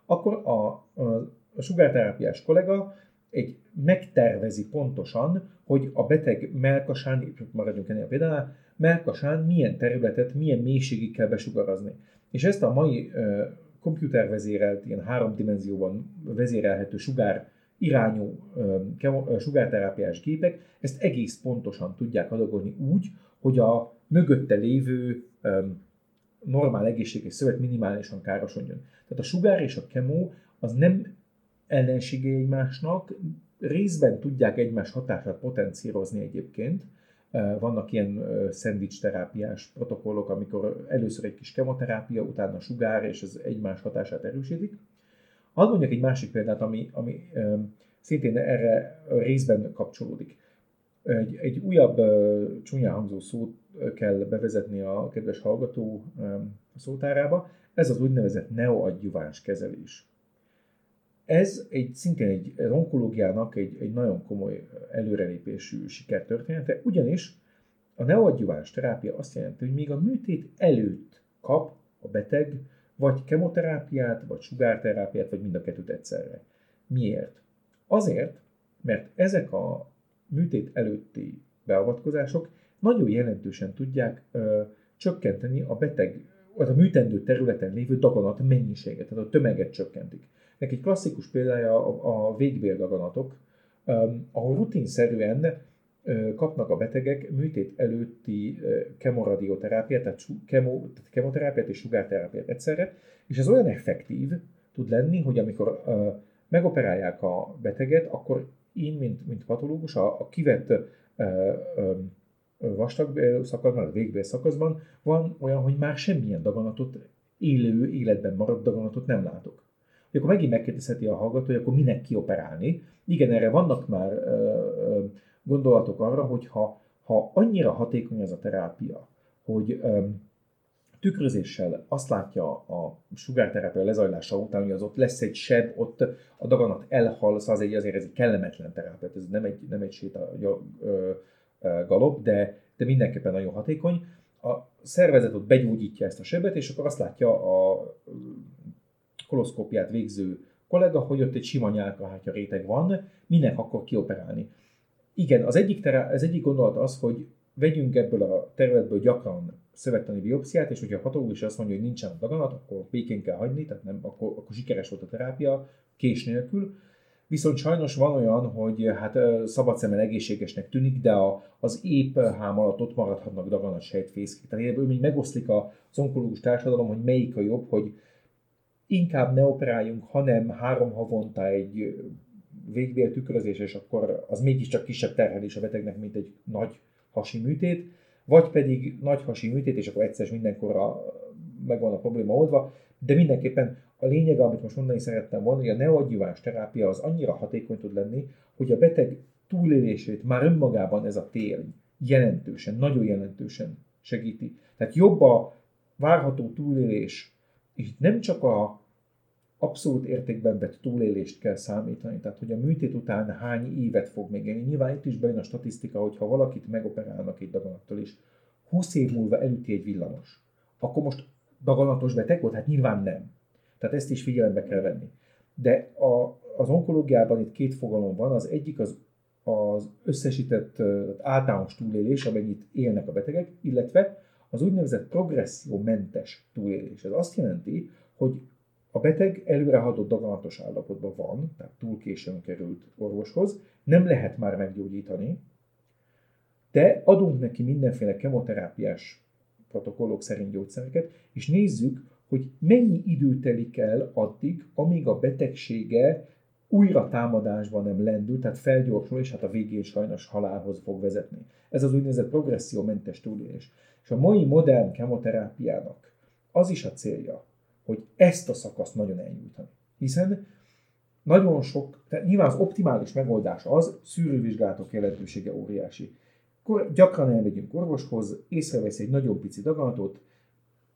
akkor a, a, sugárterápiás kollega egy megtervezi pontosan, hogy a beteg melkasán, maradjunk ennél a példánál, melkasán milyen területet, milyen mélységig kell besugarazni. És ezt a mai uh, komputervezérelt, ilyen három dimenzióban vezérelhető sugár irányú uh, sugárterápiás gépek ezt egész pontosan tudják adagolni úgy, hogy a mögötte lévő um, normál egészséges szövet minimálisan károsodjon. Tehát a sugár és a kemó az nem ellensége egymásnak, részben tudják egymás hatását potencírozni egyébként, vannak ilyen szendvics terápiás protokollok, amikor először egy kis kemoterápia, utána sugár, és ez egymás hatását erősítik. Hadd mondjak egy másik példát, ami, ami szintén erre részben kapcsolódik. Egy, egy újabb csúnyán hangzó szót kell bevezetni a kedves hallgató szótárába, ez az úgynevezett neoadjuváns kezelés. Ez egy szintén egy az onkológiának egy, egy nagyon komoly előrelépésű sikertörténete, ugyanis a neoadjuváns terápia azt jelenti, hogy még a műtét előtt kap a beteg vagy kemoterápiát, vagy sugárterápiát, vagy mind a kettőt egyszerre. Miért? Azért, mert ezek a műtét előtti beavatkozások nagyon jelentősen tudják ö, csökkenteni a beteg, vagy a műtendő területen lévő daganat mennyiséget, tehát a tömeget csökkentik. Neki egy klasszikus példája a, a végbéldaganatok, ahol rutinszerűen kapnak a betegek műtét előtti kemoradioterápiát, tehát, kemo, tehát kemoterápiát és sugárterápiát egyszerre, és ez olyan effektív tud lenni, hogy amikor megoperálják a beteget, akkor én, mint, mint patológus, a, a kivett vastag szakaszban, a végbél szakaszban van olyan, hogy már semmilyen daganatot, élő, életben maradt daganatot nem látok akkor megint megkérdezheti a hallgató, hogy akkor minek kioperálni. Igen, erre vannak már gondolatok arra, hogy ha, ha annyira hatékony ez a terápia, hogy tükrözéssel azt látja a sugárterápia lezajlása után, hogy az ott lesz egy seb, ott a daganat elhal, szóval azért, azért ez egy kellemetlen terápia, ez nem egy, nem egy séta galop, de, de mindenképpen nagyon hatékony. A szervezet ott begyógyítja ezt a sebet, és akkor azt látja a koloszkópiát végző kollega, hogy ott egy sima nyálkahártya réteg van, minek akkor kioperálni. Igen, az egyik, terá, az egyik gondolat az, hogy vegyünk ebből a területből gyakran szövettani biopsziát, és hogyha a patológus azt mondja, hogy nincsen daganat, akkor békén kell hagyni, tehát nem, akkor, akkor sikeres volt a terápia, kés nélkül. Viszont sajnos van olyan, hogy hát szabad szemmel egészségesnek tűnik, de a, az épp hám alatt ott maradhatnak daganat sejtfészkék. Tehát ebből még megoszlik az onkológus társadalom, hogy melyik a jobb, hogy inkább ne operáljunk, hanem három havonta egy végbél tükrözés, és akkor az mégiscsak kisebb terhelés a betegnek, mint egy nagy hasi műtét, vagy pedig nagy hasi műtét, és akkor egyszer mindenkorra megvan a probléma oldva, de mindenképpen a lényeg, amit most mondani szerettem volna, hogy a neoadjuvás terápia az annyira hatékony tud lenni, hogy a beteg túlélését már önmagában ez a tél jelentősen, nagyon jelentősen segíti. Tehát jobb a várható túlélés, és nem csak a abszolút értékben vett túlélést kell számítani, tehát hogy a műtét után hány évet fog még élni. Nyilván itt is bejön a statisztika, hogy ha valakit megoperálnak egy daganattal is, 20 év múlva elüti egy villamos, akkor most daganatos beteg volt? Hát nyilván nem. Tehát ezt is figyelembe kell venni. De a, az onkológiában itt két fogalom van, az egyik az, az összesített általános túlélés, amennyit élnek a betegek, illetve az úgynevezett progressziómentes túlélés. Ez azt jelenti, hogy a beteg előrehaladott daganatos állapotban van, tehát túl későn került orvoshoz, nem lehet már meggyógyítani, de adunk neki mindenféle kemoterápiás protokollok szerint gyógyszereket, és nézzük, hogy mennyi idő telik el addig, amíg a betegsége újra támadásban nem lendül, tehát felgyorsul, és hát a végén sajnos halálhoz fog vezetni. Ez az úgynevezett progressziómentes túlélés. És a mai modern kemoterápiának az is a célja, hogy ezt a szakaszt nagyon elnyújtani. Hiszen nagyon sok, tehát nyilván az optimális megoldás az, szűrővizsgálatok jelentősége óriási. Akkor gyakran elmegyünk orvoshoz, észrevesz egy nagyon pici daganatot,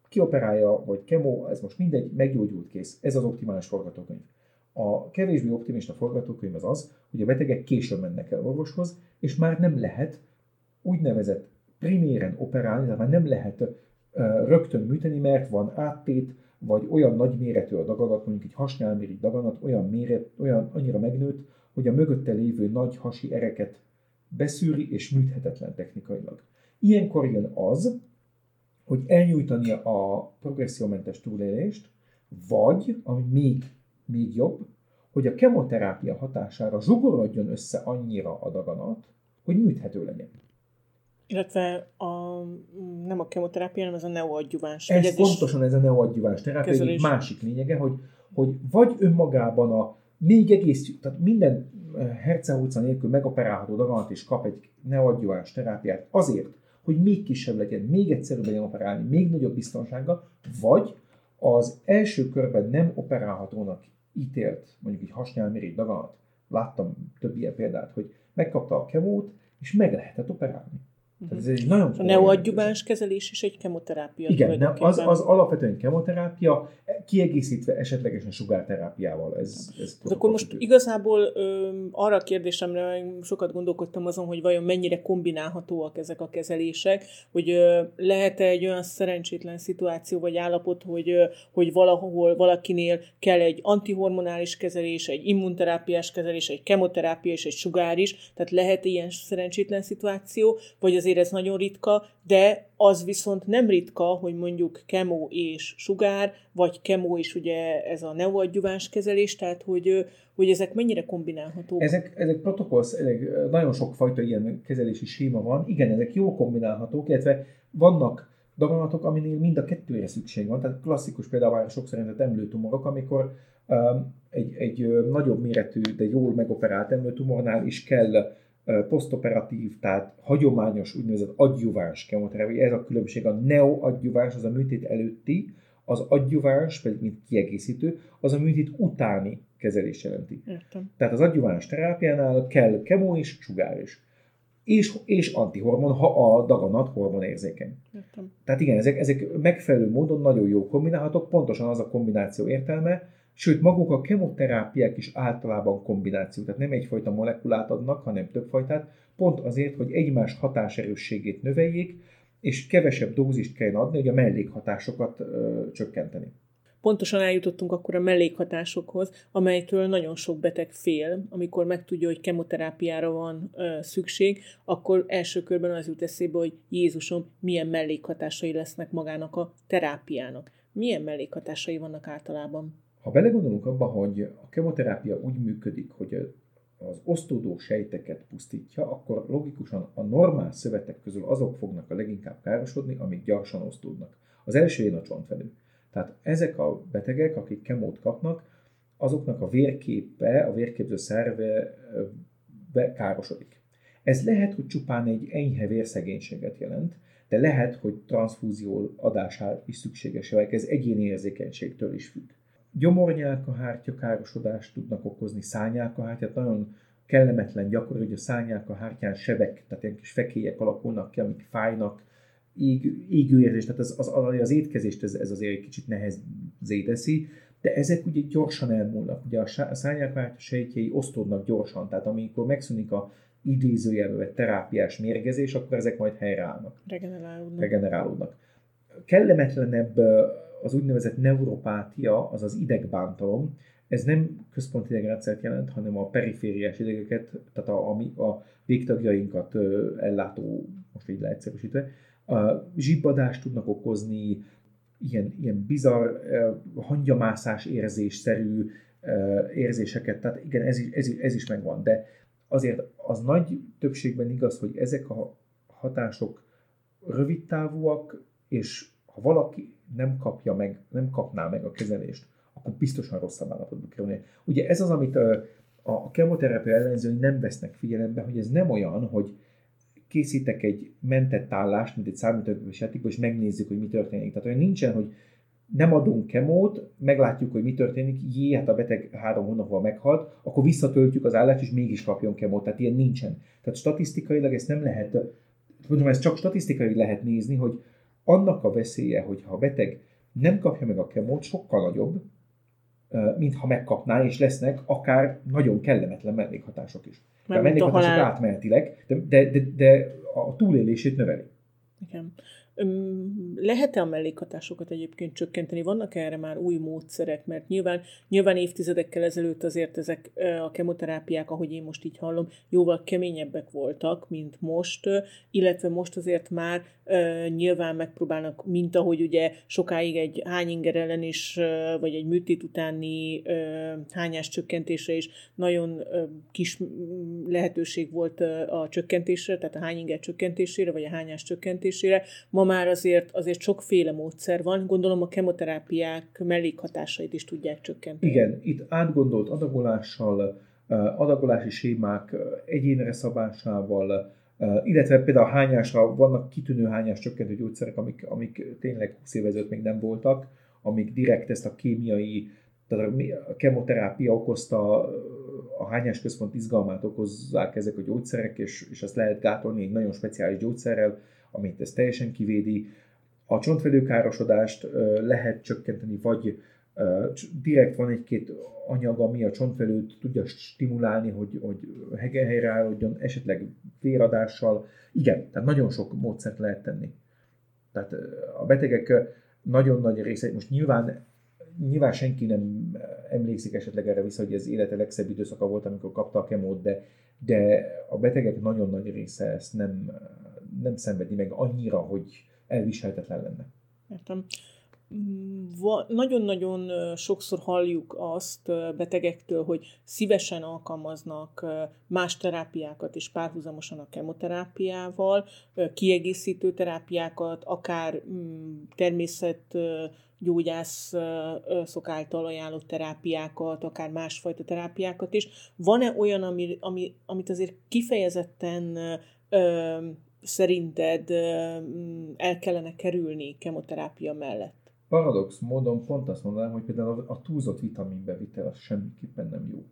kioperálja, vagy kemo, ez most mindegy, meggyógyult kész. Ez az optimális forgatókönyv. A kevésbé optimista forgatókönyv az az, hogy a betegek későn mennek el orvoshoz, és már nem lehet úgynevezett priméren operálni, tehát már nem lehet rögtön műteni, mert van áttét, vagy olyan nagy méretű a daganat, mondjuk egy hasnyálmirigy daganat, olyan méret, olyan annyira megnőtt, hogy a mögötte lévő nagy hasi ereket beszűri és műthetetlen technikailag. Ilyenkor jön az, hogy elnyújtani a progressziómentes túlélést, vagy, ami még, még jobb, hogy a kemoterápia hatására zsugorodjon össze annyira a daganat, hogy műthető legyen. Illetve a, nem a kemoterápia, hanem ez a neoadjuváns. Ez, ez pontosan ez a neoadjuváns terápia, kezelés. egy másik lényege, hogy, hogy vagy önmagában a még egész, tehát minden eh, hercehúca nélkül megoperálható daganat és kap egy neoadjuváns terápiát azért, hogy még kisebb legyen, még egyszerűbb legyen operálni, még nagyobb biztonsággal, vagy az első körben nem operálhatónak ítélt, mondjuk egy hasnyálmirigy daganat, láttam több ilyen példát, hogy megkapta a kemót, és meg lehetett operálni. Tehát ez egy nagyon a neoadjuvans kezelés is egy kemoterápia. Igen, az, az alapvetően kemoterápia, kiegészítve esetlegesen sugárterápiával. Ez, ez hát akkor most igazából ö, arra a kérdésemre sokat gondolkodtam azon, hogy vajon mennyire kombinálhatóak ezek a kezelések, hogy ö, lehet-e egy olyan szerencsétlen szituáció vagy állapot, hogy, ö, hogy valahol valakinél kell egy antihormonális kezelés, egy immunterápiás kezelés, egy kemoterápia és egy sugár is, tehát lehet ilyen szerencsétlen szituáció, vagy az azért ez nagyon ritka, de az viszont nem ritka, hogy mondjuk kemó és sugár, vagy kemó és ugye ez a neoadjuváns kezelés, tehát hogy, hogy ezek mennyire kombinálhatók? Ezek, ezek protokollsz, ezek, nagyon sokfajta ilyen kezelési séma van. Igen, ezek jó kombinálhatók, illetve vannak daganatok, aminél mind a kettőre szükség van. Tehát klasszikus például sokszor említett emlőtumorok, amikor um, egy, egy nagyobb méretű, de jól megoperált emlőtumornál is kell posztoperatív, tehát hagyományos úgynevezett adjuváns kemoterápia. Ez a különbség a neoadjuváns, az a műtét előtti, az adjuváns pedig mint kiegészítő, az a műtét utáni kezelés jelenti. Értem. Tehát az adjuváns terápiánál kell kemó is, sugár is. És, és antihormon, ha a daganat hormonérzékeny. Értem. Tehát igen, ezek, ezek megfelelő módon nagyon jó kombinálhatók, pontosan az a kombináció értelme, Sőt, maguk a kemoterápiák is általában kombináció, tehát nem egyfajta molekulát adnak, hanem többfajtát, pont azért, hogy egymás hatáserősségét növeljék, és kevesebb dózist kell adni, hogy a mellékhatásokat ö, csökkenteni. Pontosan eljutottunk akkor a mellékhatásokhoz, amelytől nagyon sok beteg fél, amikor megtudja, hogy kemoterápiára van ö, szükség, akkor első körben az jut eszébe, hogy Jézusom, milyen mellékhatásai lesznek magának a terápiának. Milyen mellékhatásai vannak általában? Ha belegondolunk abba, hogy a kemoterápia úgy működik, hogy az osztódó sejteket pusztítja, akkor logikusan a normál szövetek közül azok fognak a leginkább károsodni, amik gyorsan osztódnak. Az első ilyen a csontvelő. Tehát ezek a betegek, akik kemót kapnak, azoknak a vérképe, a vérképző szerve károsodik. Ez lehet, hogy csupán egy enyhe vérszegénységet jelent, de lehet, hogy transfúzió adására is szükséges, vagy ez egyéni érzékenységtől is függ. Gyomornyálkahártya károsodást tudnak okozni, szányálkahártyát, nagyon kellemetlen gyakori, hogy a szányálkahártyán sebek, tehát ilyen kis fekélyek alakulnak ki, amik fájnak, ég, égő érzés, tehát az, az, az étkezést ez, ez azért egy kicsit nehezé teszi, de ezek ugye gyorsan elmúlnak. Ugye a szányálkahártya sejtjei osztódnak gyorsan, tehát amikor megszűnik a idézőjelbe terápiás mérgezés, akkor ezek majd helyreállnak. Regenerálódnak. Regenerálódnak. Kellemetlenebb az úgynevezett neuropátia, azaz idegbántalom, ez nem központi idegrendszert jelent, hanem a perifériás idegeket, tehát a, a, a végtagjainkat ellátó, most így leegyszerűsítve, zsibbadást tudnak okozni, ilyen, ilyen bizarr, hangyamászás érzésszerű érzéseket, tehát igen, ez is, ez, ez is megvan, de azért az nagy többségben igaz, hogy ezek a hatások rövid távúak, és ha valaki nem kapja meg, nem kapná meg a kezelést, akkor biztosan rosszabb állapotba kerülni. Ugye ez az, amit a kemoterápia ellenzői nem vesznek figyelembe, hogy ez nem olyan, hogy készítek egy mentett állást, mint egy számítógépes játékban, és megnézzük, hogy mi történik. Tehát olyan nincsen, hogy nem adunk kemót, meglátjuk, hogy mi történik, jé, hát a beteg három hónapval meghalt, akkor visszatöltjük az állást, és mégis kapjon kemót. Tehát ilyen nincsen. Tehát statisztikailag ezt nem lehet, mondom, ezt csak statisztikai lehet nézni, hogy annak a veszélye, hogy ha a beteg nem kapja meg a kemót, sokkal nagyobb, mint ha megkapná, és lesznek akár nagyon kellemetlen mellékhatások is. Mert a mellékhatások halál... átmenetileg, de, de, de, de a túlélését növeli. Igen. Lehet-e a mellékhatásokat egyébként csökkenteni? Vannak erre már új módszerek? Mert nyilván, nyilván évtizedekkel ezelőtt azért ezek a kemoterápiák, ahogy én most így hallom, jóval keményebbek voltak, mint most, illetve most azért már nyilván megpróbálnak, mint ahogy ugye sokáig egy hányinger ellen is, vagy egy műtét utáni hányás csökkentésre is nagyon kis lehetőség volt a csökkentésre, tehát a hányinger csökkentésére, vagy a hányás csökkentésére. Ma már azért, azért sokféle módszer van, gondolom a kemoterápiák mellékhatásait is tudják csökkenteni. Igen, itt átgondolt adagolással, adagolási sémák egyénre szabásával, illetve például a hányásra vannak kitűnő hányás csökkentő gyógyszerek, amik, amik tényleg 20 évezőt még nem voltak, amik direkt ezt a kémiai, tehát a kemoterápia okozta a hányás központ izgalmát okozzák ezek a gyógyszerek, és, és ezt lehet gátolni egy nagyon speciális gyógyszerrel, amit ez teljesen kivédi. A csontvelőkárosodást lehet csökkenteni, vagy direkt van egy-két anyag, ami a csontvelőt tudja stimulálni, hogy, hogy helyre állodjon, esetleg véradással. Igen, tehát nagyon sok módszert lehet tenni. Tehát a betegek nagyon nagy része, most nyilván, nyilván senki nem emlékszik esetleg erre vissza, hogy ez élete legszebb időszaka volt, amikor kapta a kemót, de, de a betegek nagyon nagy része ezt nem, nem szenvedi meg annyira, hogy elviselhetetlen lenne. Értem. Nagyon-nagyon sokszor halljuk azt betegektől, hogy szívesen alkalmaznak más terápiákat is párhuzamosan a kemoterápiával, kiegészítő terápiákat, akár mm, természetgyógyász szok által ajánlott terápiákat, akár másfajta terápiákat is. Van-e olyan, ami, ami, amit azért kifejezetten szerinted el kellene kerülni kemoterápia mellett? Paradox módon pont azt mondanám, hogy például a túlzott vitaminbevitel az semmiképpen nem jó.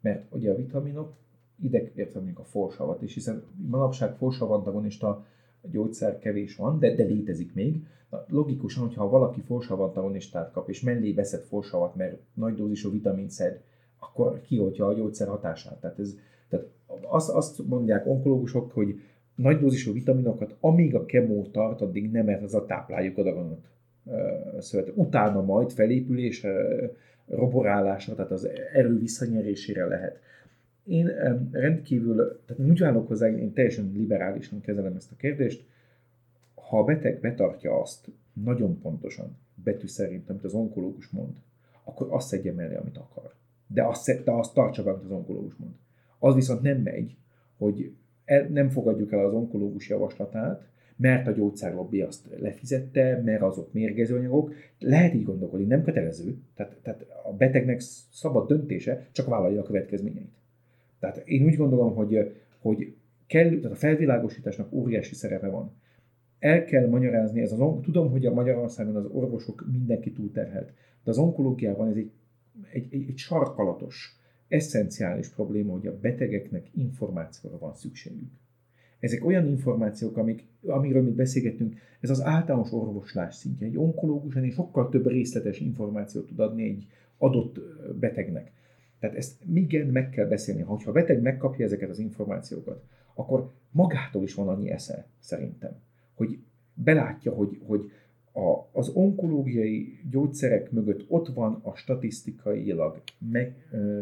Mert ugye a vitaminok, ide értem mondjuk a forsavat is, hiszen manapság forsavantagonista gyógyszer kevés van, de, de létezik még. Na, logikusan, hogyha valaki forsavantagonistát kap, és mellé veszed forsavat, mert nagy dózisú vitamin szed, akkor kioltja a gyógyszer hatását. Tehát, ez, tehát azt, azt mondják onkológusok, hogy nagy dózisú vitaminokat, amíg a kemó tart, addig nem ez a tápláljuk a daganat szövet. Utána majd felépülésre, roborálásra, tehát az erő visszanyerésére lehet. Én rendkívül, tehát úgy állok hozzá, én teljesen liberálisan kezelem ezt a kérdést, ha a beteg betartja azt nagyon pontosan, betű szerint, amit az onkológus mond, akkor azt szedje mellé, amit akar. De azt, de azt tartsa be, amit az onkológus mond. Az viszont nem megy, hogy nem fogadjuk el az onkológus javaslatát, mert a gyógyszerlobbi azt lefizette, mert azok mérgező anyagok. Lehet így gondolkodni, nem kötelező. Tehát, tehát a betegnek szabad döntése, csak vállalja a következményeit. Tehát én úgy gondolom, hogy, hogy kell, tehát a felvilágosításnak óriási szerepe van. El kell magyarázni, ez az, tudom, hogy a Magyarországon az orvosok mindenki túlterhelt, de az onkológiában ez egy, egy, egy, egy sarkalatos, eszenciális probléma, hogy a betegeknek információra van szükségük. Ezek olyan információk, amik, amiről mi beszélgettünk, ez az általános orvoslás szintje. Egy onkológus ennél sokkal több részletes információt tud adni egy adott betegnek. Tehát ezt igen, meg kell beszélni. Ha a beteg megkapja ezeket az információkat, akkor magától is van annyi esze, szerintem, hogy belátja, hogy, hogy a, az onkológiai gyógyszerek mögött ott van a statisztikailag meg, ö,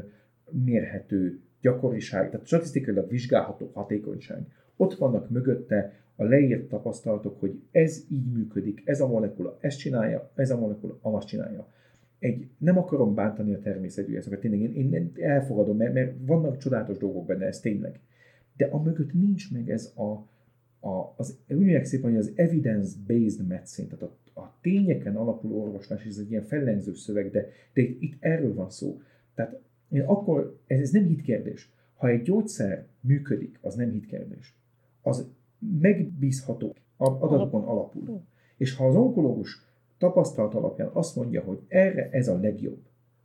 mérhető gyakoriság, tehát statisztikailag vizsgálható hatékonyság. Ott vannak mögötte a leírt tapasztalatok, hogy ez így működik, ez a molekula ezt csinálja, ez a molekula azt csinálja. Egy, nem akarom bántani a természetgyógyászokat, tényleg én, én elfogadom, mert, mert vannak csodálatos dolgok benne, ez tényleg. De a mögött nincs meg ez a, a az, úgy szépen, hogy az evidence-based medicine, tehát a, a tényeken alapuló orvoslás, ez egy ilyen fellengző szöveg, de, de itt, itt erről van szó. Tehát akkor, ez, ez nem hitkérdés. Ha egy gyógyszer működik, az nem hitkérdés az megbízható adatokon alapul. És ha az onkológus tapasztalat alapján azt mondja, hogy erre ez a legjobb,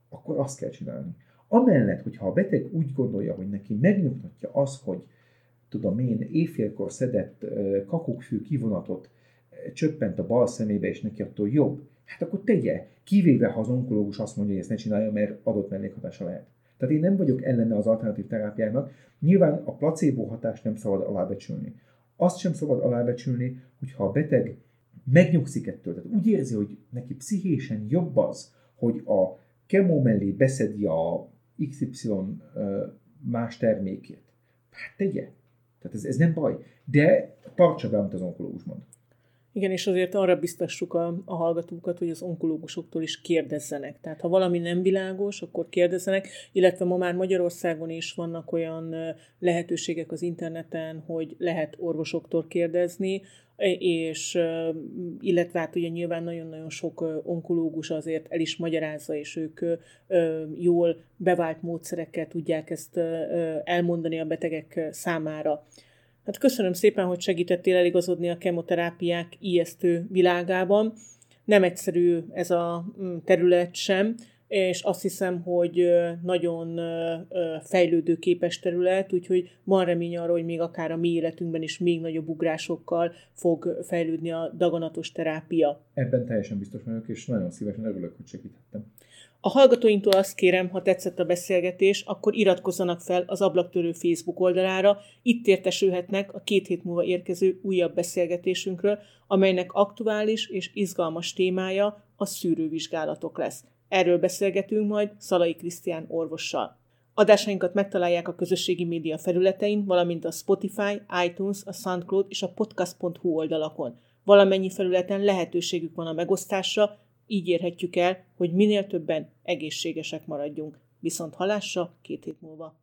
akkor azt kell csinálni. Amellett, hogyha a beteg úgy gondolja, hogy neki megnyugtatja az, hogy tudom én, éjfélkor szedett kakukkfű kivonatot csöppent a bal szemébe, és neki attól jobb, hát akkor tegye, kivéve ha az onkológus azt mondja, hogy ezt ne csinálja, mert adott mellékhatása lehet. Tehát én nem vagyok ellene az alternatív terápiának. Nyilván a placebo hatást nem szabad alábecsülni. Azt sem szabad alábecsülni, hogyha a beteg megnyugszik ettől, tehát úgy érzi, hogy neki pszichésen jobb az, hogy a kemó mellé beszedi a XY más termékét. Hát tegye. Tehát ez, ez nem baj. De tartsa be, amit az onkológus mond. Igen, és azért arra biztassuk a, a hallgatókat, hogy az onkológusoktól is kérdezzenek. Tehát ha valami nem világos, akkor kérdezzenek, illetve ma már Magyarországon is vannak olyan lehetőségek az interneten, hogy lehet orvosoktól kérdezni, és illetve hát ugye nyilván nagyon-nagyon sok onkológus azért el is magyarázza, és ők jól bevált módszerekkel tudják ezt elmondani a betegek számára. Hát köszönöm szépen, hogy segítettél eligazodni a kemoterápiák ijesztő világában. Nem egyszerű ez a mm, terület sem, és azt hiszem, hogy nagyon fejlődőképes terület, úgyhogy van remény arra, hogy még akár a mi életünkben is még nagyobb ugrásokkal fog fejlődni a daganatos terápia. Ebben teljesen biztos vagyok, és nagyon szívesen örülök, hogy segítettem. A hallgatóinktól azt kérem, ha tetszett a beszélgetés, akkor iratkozzanak fel az Ablaktörő Facebook oldalára, itt értesülhetnek a két hét múlva érkező újabb beszélgetésünkről, amelynek aktuális és izgalmas témája a szűrővizsgálatok lesz. Erről beszélgetünk majd Szalai Krisztián orvossal. Adásainkat megtalálják a közösségi média felületein, valamint a Spotify, iTunes, a SoundCloud és a podcast.hu oldalakon. Valamennyi felületen lehetőségük van a megosztásra, így érhetjük el, hogy minél többen egészségesek maradjunk, viszont halásra két hét múlva.